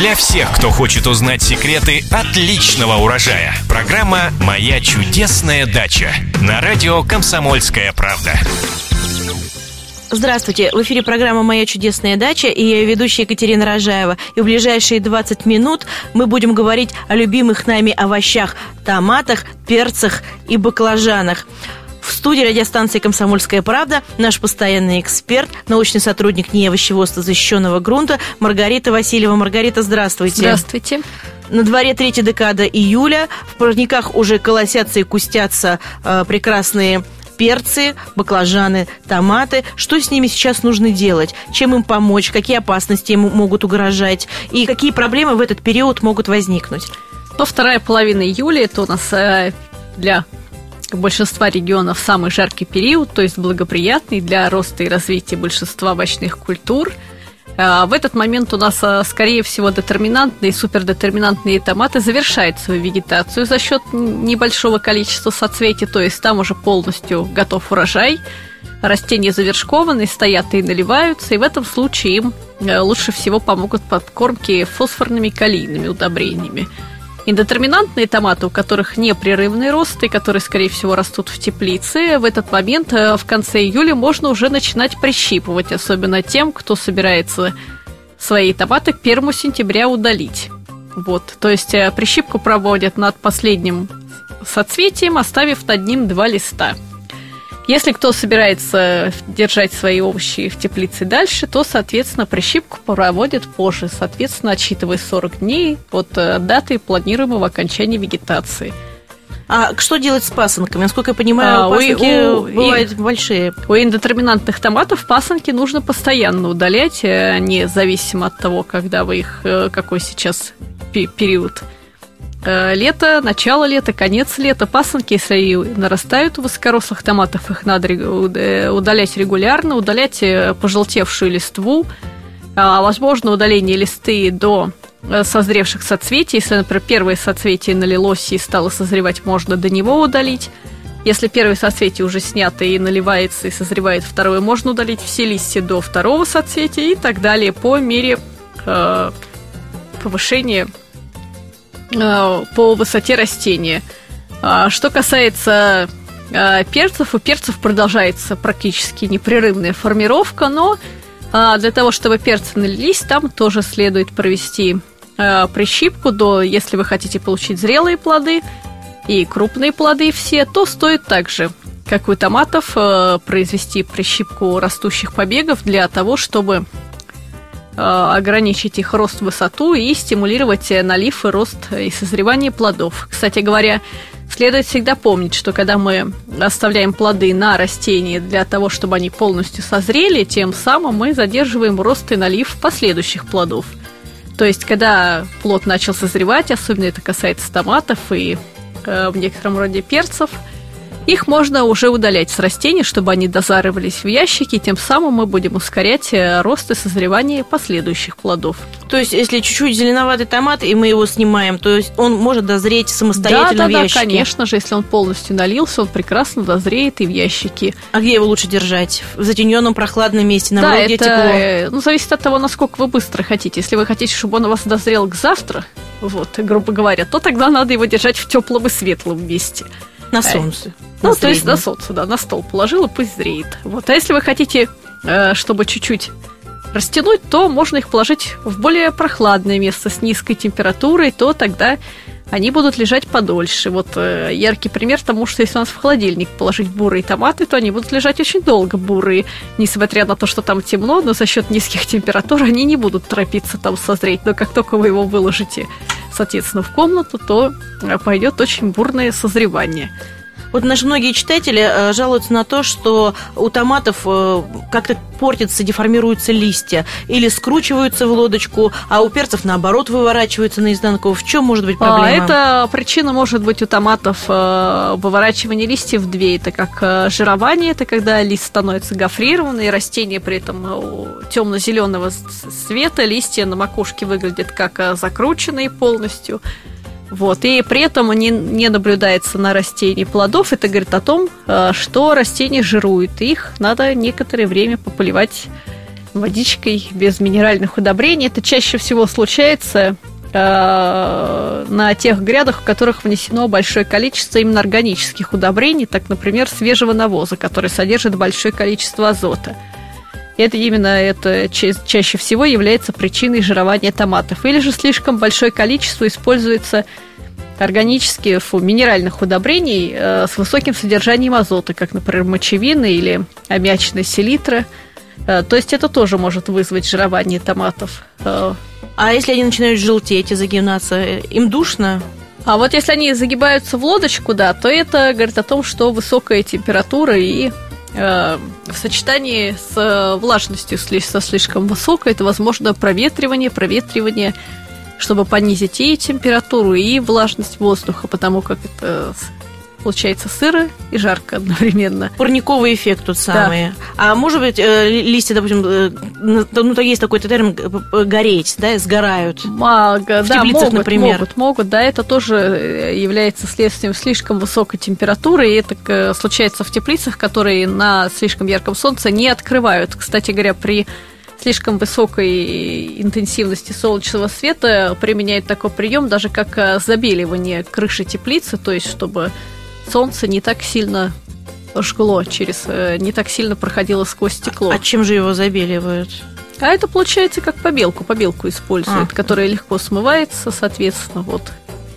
Для всех, кто хочет узнать секреты отличного урожая. Программа «Моя чудесная дача» на радио «Комсомольская правда». Здравствуйте, в эфире программа «Моя чудесная дача» и я ведущая Екатерина Рожаева. И в ближайшие 20 минут мы будем говорить о любимых нами овощах, томатах, перцах и баклажанах. В студии радиостанции «Комсомольская правда» наш постоянный эксперт, научный сотрудник НИИ овощеводства защищенного грунта Маргарита Васильева. Маргарита, здравствуйте. Здравствуйте. На дворе третья декада июля. В парниках уже колосятся и кустятся э, прекрасные перцы, баклажаны, томаты. Что с ними сейчас нужно делать? Чем им помочь? Какие опасности им могут угрожать? И какие проблемы в этот период могут возникнуть? Ну, вторая половина июля – это у нас э, для большинства регионов самый жаркий период, то есть благоприятный для роста и развития большинства овощных культур – а, в этот момент у нас, а, скорее всего, детерминантные и супердетерминантные томаты завершают свою вегетацию за счет небольшого количества соцветий, то есть там уже полностью готов урожай. Растения завершкованы, стоят и наливаются, и в этом случае им э, лучше всего помогут подкормки фосфорными калийными удобрениями. Индетерминантные томаты, у которых непрерывный рост и которые, скорее всего, растут в теплице, в этот момент э, в конце июля можно уже начинать прищипывать, особенно тем, кто собирается свои томаты к 1 сентября удалить. Вот, то есть э, прищипку проводят над последним соцветием, оставив над ним два листа – если кто собирается держать свои овощи в теплице дальше, то, соответственно, прищипку проводят позже, соответственно, отсчитывая 40 дней от э, даты планируемого окончания вегетации. А что делать с пасынками? Насколько я понимаю, а, пасынки у, бывают и, большие. У индетерминантных томатов пасынки нужно постоянно удалять, э, независимо от того, когда вы их, э, какой сейчас период лето, начало лета, конец лета, пасынки, если нарастают у высокорослых томатов, их надо э, удалять регулярно, удалять э, пожелтевшую листву, а, возможно, удаление листы до созревших соцветий. Если, например, первое соцветие налилось и стало созревать, можно до него удалить. Если первое соцветие уже снято и наливается и созревает второе, можно удалить все листья до второго соцветия и так далее по мере э, повышения Э, по высоте растения. А что касается э, перцев, у перцев продолжается практически непрерывная формировка, но а, для того, чтобы перцы налились, там тоже следует провести прищипку до, если вы хотите получить зрелые плоды и крупные плоды все, то стоит также, как у томатов, произвести прищипку растущих побегов для того, чтобы ограничить их рост высоту и стимулировать налив и рост и созревание плодов. Кстати говоря, следует всегда помнить, что когда мы оставляем плоды на растении для того, чтобы они полностью созрели, тем самым мы задерживаем рост и налив последующих плодов. То есть, когда плод начал созревать, особенно это касается томатов и э, в некотором роде перцев – их можно уже удалять с растений, чтобы они дозаривались в ящики, тем самым мы будем ускорять э, рост и созревание последующих плодов. То есть, если чуть-чуть зеленоватый томат, и мы его снимаем, то есть он может дозреть самостоятельно да, да, в ящике? Да, конечно же, если он полностью налился, он прекрасно дозреет и в ящике. А где его лучше держать? В затененном прохладном месте, на да, это, тепло? Э, ну, зависит от того, насколько вы быстро хотите. Если вы хотите, чтобы он у вас дозрел к завтра, вот, грубо говоря, то тогда надо его держать в теплом и светлом месте. На солнце. Ну, то есть на солнце, да, на стол положила, пусть зреет. Вот. А если вы хотите, э, чтобы чуть-чуть растянуть, то можно их положить в более прохладное место с низкой температурой, то тогда они будут лежать подольше. Вот э, яркий пример тому, что если у нас в холодильник положить бурые томаты, то они будут лежать очень долго бурые, несмотря на то, что там темно, но за счет низких температур они не будут торопиться там созреть. Но как только вы его выложите, соответственно, в комнату, то э, пойдет очень бурное созревание. Вот наши многие читатели э, жалуются на то, что у томатов э, как-то портятся, деформируются листья или скручиваются в лодочку, а у перцев, наоборот, выворачиваются наизнанку. В чем может быть а, проблема? А, это причина может быть у томатов э, выворачивания листьев две. Это как жирование, это когда лист становится гофрированный, и растение при этом темно-зеленого цвета, листья на макушке выглядят как закрученные полностью. Вот. И при этом не, не наблюдается на растении плодов. Это говорит о том, э, что растения жируют. Их надо некоторое время пополивать водичкой, без минеральных удобрений. Это чаще всего случается э, на тех грядах, в которых внесено большое количество именно органических удобрений, так, например, свежего навоза, который содержит большое количество азота. Это именно это ча- чаще всего является причиной жирования томатов. Или же слишком большое количество используется органических, фу, минеральных удобрений э, с высоким содержанием азота, как, например, мочевины или аммиачная селитра. Э, то есть это тоже может вызвать жирование томатов. Э, А если они начинают желтеть и загинаться, э, им душно? А вот если они загибаются в лодочку, да, то это говорит о том, что высокая температура и в сочетании с э, влажностью со слишком высокой, это возможно проветривание, проветривание, чтобы понизить и температуру, и влажность воздуха, потому как это получается сыро и жарко одновременно. Парниковый эффект тут самый. А может быть, э, ли- листья, допустим, э, ну, ну, то есть такой термин э, гореть, да, сгорают. Мага, В да, могут, например. могут, могут, да, это тоже является следствием слишком высокой температуры, и это случается в теплицах, которые на слишком ярком солнце не открывают. Кстати говоря, при слишком высокой интенсивности солнечного света применяют такой прием даже как забеливание крыши теплицы, то есть чтобы солнце не так сильно жгло через, э, не так сильно проходило сквозь стекло. А чем же его забеливают? А это получается как побелку, побелку используют, А. которая легко смывается, соответственно, вот.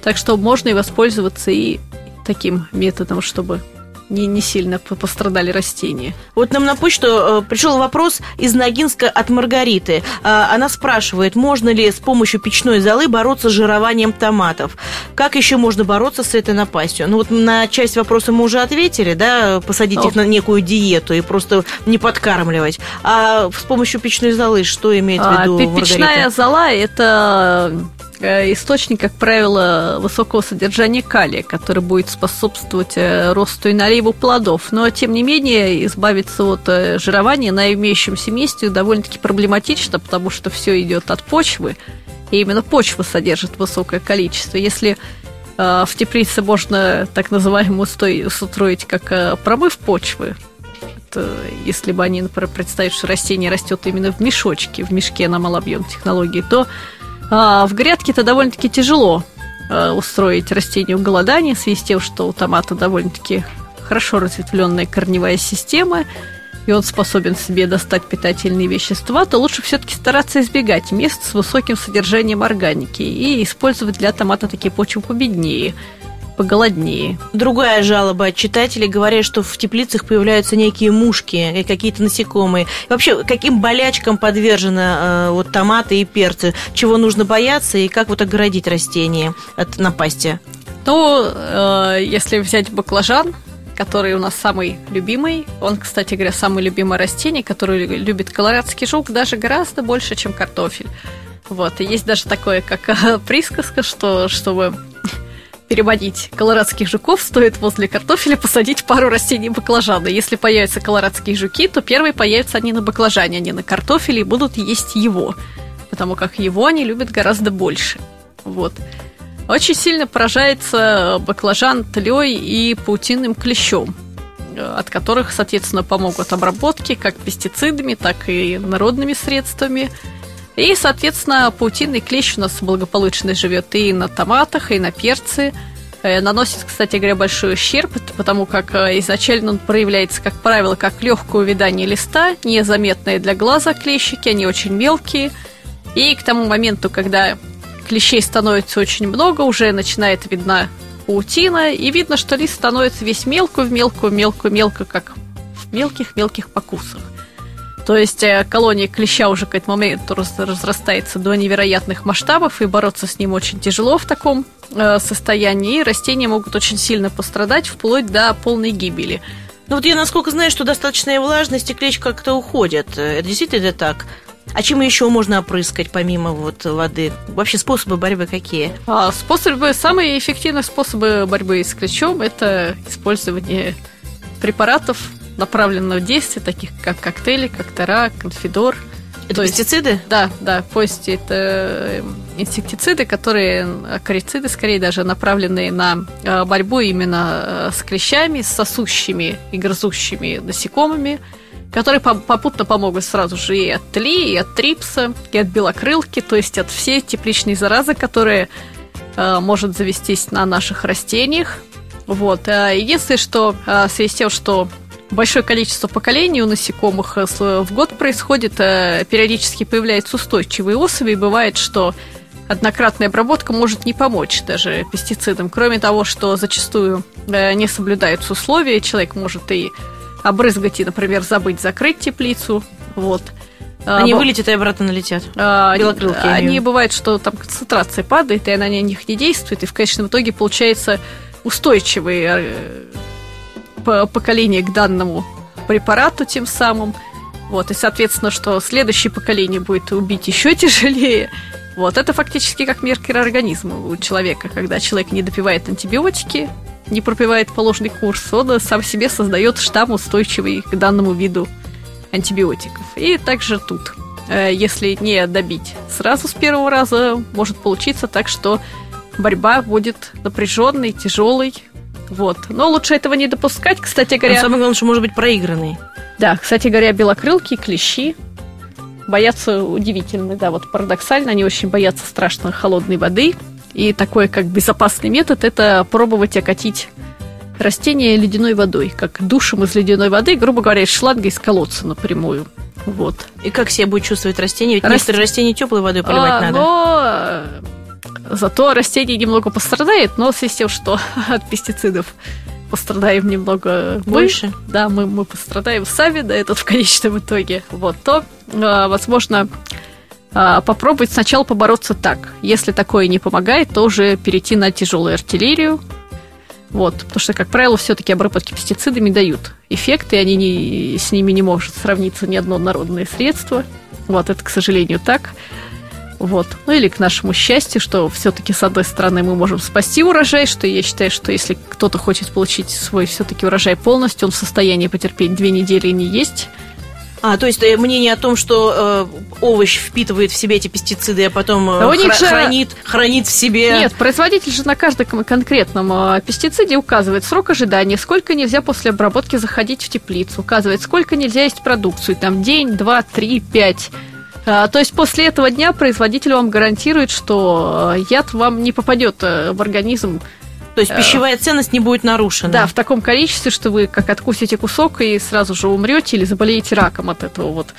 Так что можно и воспользоваться и таким методом, чтобы не, не сильно по- пострадали растения. Вот нам на почту э, пришел вопрос из Ногинска от Маргариты. А, Она спрашивает, можно ли с помощью печной золы бороться с жированием томатов? Как еще можно бороться с этой напастью? Ну вот на часть вопроса мы уже ответили, да, посадить О. их на некую диету и просто не подкармливать. А с помощью печной золы что имеет в А, виду пе- Маргарита? Печная зола – это источник, как правило, высокого содержания калия, который будет способствовать э, росту и наливу плодов. Но, тем не менее, избавиться от э, жирования на имеющемся месте довольно-таки проблематично, потому что все идет от почвы, и именно почва содержит высокое количество. Если э, в теплице можно так называемую устой- устроить как э, промыв почвы, если бы они, например, представить, что растение растет именно в мешочке, в мешке на малообъем технологии, то а, в грядке это довольно-таки тяжело а, устроить растению голодание, в связи с тем, что у томата довольно-таки хорошо разветвленная корневая система, и он способен себе достать питательные вещества, то лучше все-таки стараться избегать мест с высоким содержанием органики и использовать для томата такие почвы победнее, поголоднее. Другая жалоба от читателей говорят, что в теплицах появляются некие мушки, и какие-то насекомые. И вообще, каким болячкам подвержены э, вот томаты и перцы? Чего нужно бояться и как вот оградить растения от напасти? Ну, э, если взять баклажан, который у нас самый любимый, он, кстати говоря, самое любимое растение, которое любит колорадский жук даже гораздо больше, чем картофель. Вот, и есть даже такое, как присказка, что чтобы переводить колорадских жуков, стоит возле картофеля посадить пару растений баклажана. Если появятся колорадские жуки, то первые появятся они на баклажане, а не на картофеле, и будут есть его, потому как его они любят гораздо больше. Вот. Очень сильно поражается баклажан тлей и паутинным клещом, э, от которых, соответственно, помогут обработки как пестицидами, так и народными средствами. И, соответственно, паутинный клещ у нас благополучно живет и на томатах, и на перце. Э, Наносит, кстати говоря, большой ущерб, потому как э, изначально он проявляется, как правило, как легкое увядание листа, незаметные для глаза клещики, они очень мелкие. И к тому моменту, когда клещей становится очень много, уже начинает видна паутина, и видно, что лист становится весь мелкую, в мелкую, мелкую, мелко, как в мелких-мелких покусах. То есть э, колония клеща уже к этому моменту раз- разрастается до невероятных масштабов, и бороться с ним очень тяжело в таком э, состоянии, и растения могут очень сильно пострадать, вплоть до полной гибели. Ну вот я насколько знаю, что достаточная влажность и клещ как-то уходят. Это действительно так? А чем еще можно опрыскать помимо вот воды? Вообще способы борьбы какие? А способы, самые эффективные способы борьбы с клещом – это использование препаратов направленного действия, таких как коктейли, коктора, конфидор. Это То есть- пестициды? Да, да, поисти это э, инсектициды, которые, акарициды, скорее даже направленные на э, борьбу именно э, с клещами, с сосущими и грызущими насекомыми, которые попутно помогут сразу же и от тли, и от трипса, и от белокрылки, то есть от всей тепличной заразы, которая э, может завестись на наших растениях. Вот. Единственное, что э, в связи с тем, что большое количество поколений у насекомых э, в год происходит, э, периодически появляются устойчивые особи, и бывает, что однократная обработка может не помочь даже пестицидам. Кроме того, что зачастую э, не соблюдаются условия, человек может и обрызгать и, например, забыть закрыть теплицу. Вот. Они а, вылетят и обратно налетят. А, Белокрылки. Они бывает, что там концентрация падает, и она на них не действует, и в конечном итоге получается устойчивые поколение к данному препарату тем самым. Вот, и, соответственно, что следующее поколение будет убить еще тяжелее. Вот, это фактически как микроорганизмы у человека, когда человек не допивает антибиотики, не пропивает положенный курс, он сам себе создает штамм устойчивый к данному виду антибиотиков. И также тут. Э, если не добить сразу с первого раза, может получиться так, что борьба будет напряженной, тяжелой, вот. Но лучше этого не допускать, кстати говоря. Но самое главное, что может быть проигранный. Да, кстати говоря, белокрылки, клещи боятся удивительно, да, вот парадоксально, они очень боятся страшно холодной воды. И такой как безопасный метод – это пробовать окатить растение ледяной водой, как душем из ледяной воды, грубо говоря, из шланга из колодца напрямую. Вот. И как себя будет чувствовать растение? Ведь Раст... некоторые растения теплой водой поливать а, надо. Но Зато растение немного пострадает, но в связи с тем, что от пестицидов пострадаем немного больше. Мы, да, мы, мы пострадаем сами, да, этот в конечном итоге. Вот, то, а, возможно, а, попробовать сначала побороться так. Если такое не помогает, то уже перейти на тяжелую артиллерию. Вот, потому что, как правило, все-таки обработки пестицидами дают эффект, и они не, с ними не может сравниться ни одно народное средство. Вот, это, к сожалению, так. Вот. Ну или к нашему счастью, что все-таки с одной стороны мы можем спасти урожай, что я считаю, что если кто-то хочет получить свой все-таки урожай полностью, он в состоянии потерпеть две недели и не есть. А, то есть э, мнение о том, что э, овощ впитывает в себе эти пестициды, а потом э, хра- же... хранит, хранит в себе. Нет, производитель же на каждом конкретном э, пестициде указывает срок ожидания, сколько нельзя после обработки заходить в теплицу, указывает, сколько нельзя есть продукцию, там день, два, три, пять. А, то есть после этого дня производитель вам гарантирует, что э, яд вам не попадет э, в организм. То есть пищевая ценность не будет нарушена. Да, в таком количестве, что вы как откусите кусок и сразу же умрете или заболеете раком от этого вот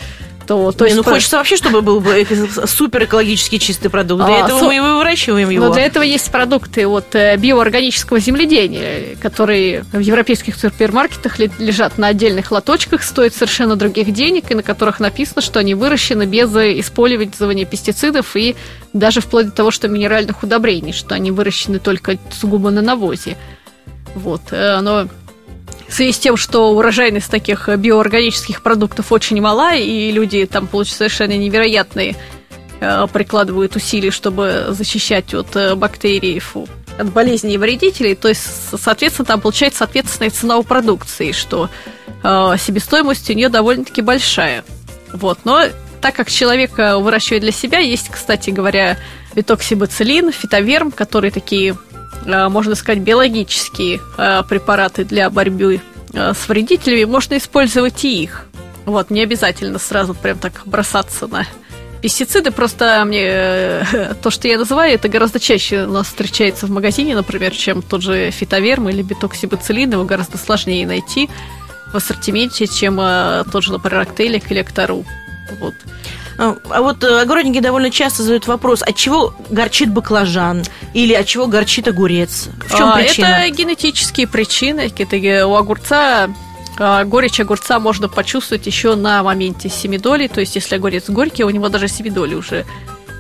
то, то есть, ну, хочется вообще, чтобы был бы супер экологически чистый продукт. Для а, этого со... мы его выращиваем его. Но для этого есть продукты от э, биоорганического земледения, которые в европейских супермаркетах лежат на отдельных лоточках, стоят совершенно других денег, и на которых написано, что они выращены без использования пестицидов и даже вплоть до того, что минеральных удобрений, что они выращены только сугубо на навозе. Вот, э, но в связи с тем, что урожайность таких биоорганических продуктов очень мала, и люди там получают совершенно невероятные э, прикладывают усилия, чтобы защищать от э, бактерий, фу, от болезней и вредителей, то есть, соответственно, там получается соответственная цена у продукции, что э, себестоимость у нее довольно-таки большая. Вот, но так как человек выращивает для себя, есть, кстати говоря, бетоксибацилин, фитоверм, которые такие Э, можно сказать, биологические э, препараты для борьбы э, с вредителями, можно использовать и их. Вот, не обязательно сразу прям так бросаться на пестициды, просто мне то, что я называю, это гораздо чаще у нас встречается в магазине, например, чем тот же фитоверм или бетоксибацилин, его гораздо сложнее найти в ассортименте, чем тот же, например, актейлик или актору. Вот. А, а вот э, огородники довольно часто задают вопрос, от чего горчит баклажан или от чего горчит огурец? В чем а, причина? Это генетические причины. Это у огурца а, горечь огурца можно почувствовать еще на моменте семидоли. То есть, если огурец горький, у него даже семидоли уже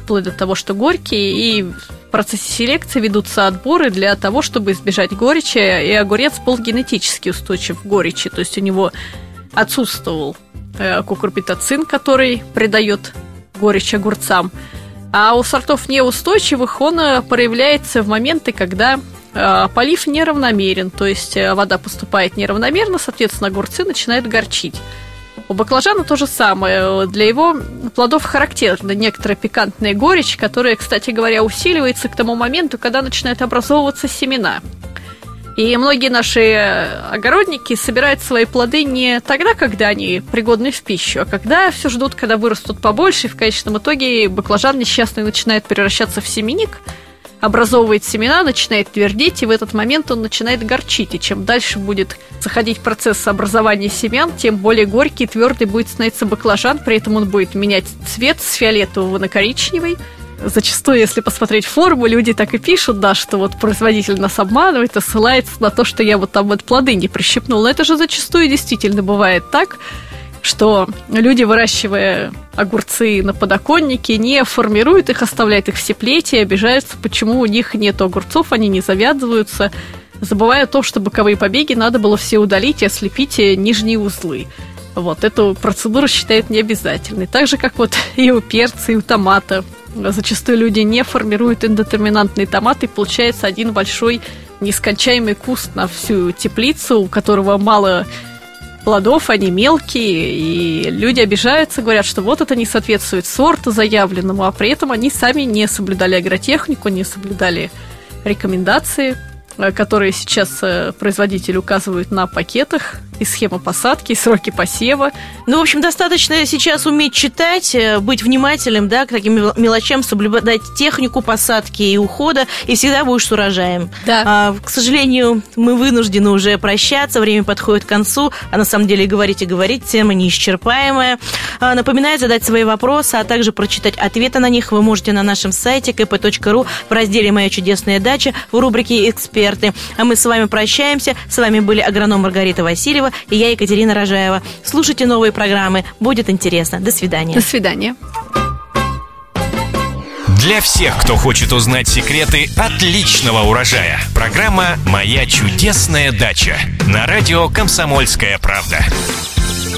вплоть до того, что горький, и в процессе селекции ведутся отборы для того, чтобы избежать горечи, и огурец был генетически устойчив к горечи, то есть у него отсутствовал Э, кукурбитоцин, который придает горечь огурцам. А у сортов неустойчивых он э, проявляется в моменты, когда э, полив неравномерен, то есть вода поступает неравномерно, соответственно, огурцы начинают горчить. У баклажана то же самое. Для его плодов характерна некоторая пикантная горечь, которая, кстати говоря, усиливается к тому моменту, когда начинают образовываться семена. И многие наши огородники собирают свои плоды не тогда, когда они пригодны в пищу, а когда все ждут, когда вырастут побольше, и в конечном итоге баклажан несчастный начинает превращаться в семенник, образовывает семена, начинает твердеть, и в этот момент он начинает горчить. И чем дальше будет заходить процесс образования семян, тем более горький и твердый будет становиться баклажан, при этом он будет менять цвет с фиолетового на коричневый, зачастую, если посмотреть форму, люди так и пишут, да, что вот производитель нас обманывает и ссылается на то, что я вот там вот плоды не прищипнул. Но это же зачастую действительно бывает так, что люди, выращивая огурцы на подоконнике, не формируют их, оставляют их в теплете и обижаются, почему у них нет огурцов, они не завязываются, забывая то, что боковые побеги надо было все удалить и ослепить нижние узлы. Вот, эту процедуру считают необязательной. Так же, как вот и у перца, и у томата. Зачастую люди не формируют индетерминантный томат, и получается один большой нескончаемый куст на всю теплицу, у которого мало плодов, они мелкие, и люди обижаются, говорят, что вот это не соответствует сорту заявленному, а при этом они сами не соблюдали агротехнику, не соблюдали рекомендации, э, которые сейчас э, производители указывают на пакетах, и схема посадки, и сроки посева. Ну, в общем, достаточно сейчас уметь читать, э, быть внимательным, да, к таким мелочам, соблюдать технику посадки и ухода, и всегда будешь с урожаем. Да. А, к сожалению, мы вынуждены уже прощаться, время подходит к концу, а на самом деле говорить и говорить, тема неисчерпаемая. А, напоминаю задать свои вопросы, а также прочитать ответы на них вы можете на нашем сайте kp.ru в разделе «Моя чудесная дача» в рубрике «Эксперты». А мы с вами прощаемся. С вами были агроном Маргарита Васильева, Андреева и я, Екатерина Рожаева. Слушайте новые программы, будет интересно. До свидания. До свидания. Для всех, кто хочет узнать секреты отличного урожая. Программа «Моя чудесная дача» на радио «Комсомольская правда».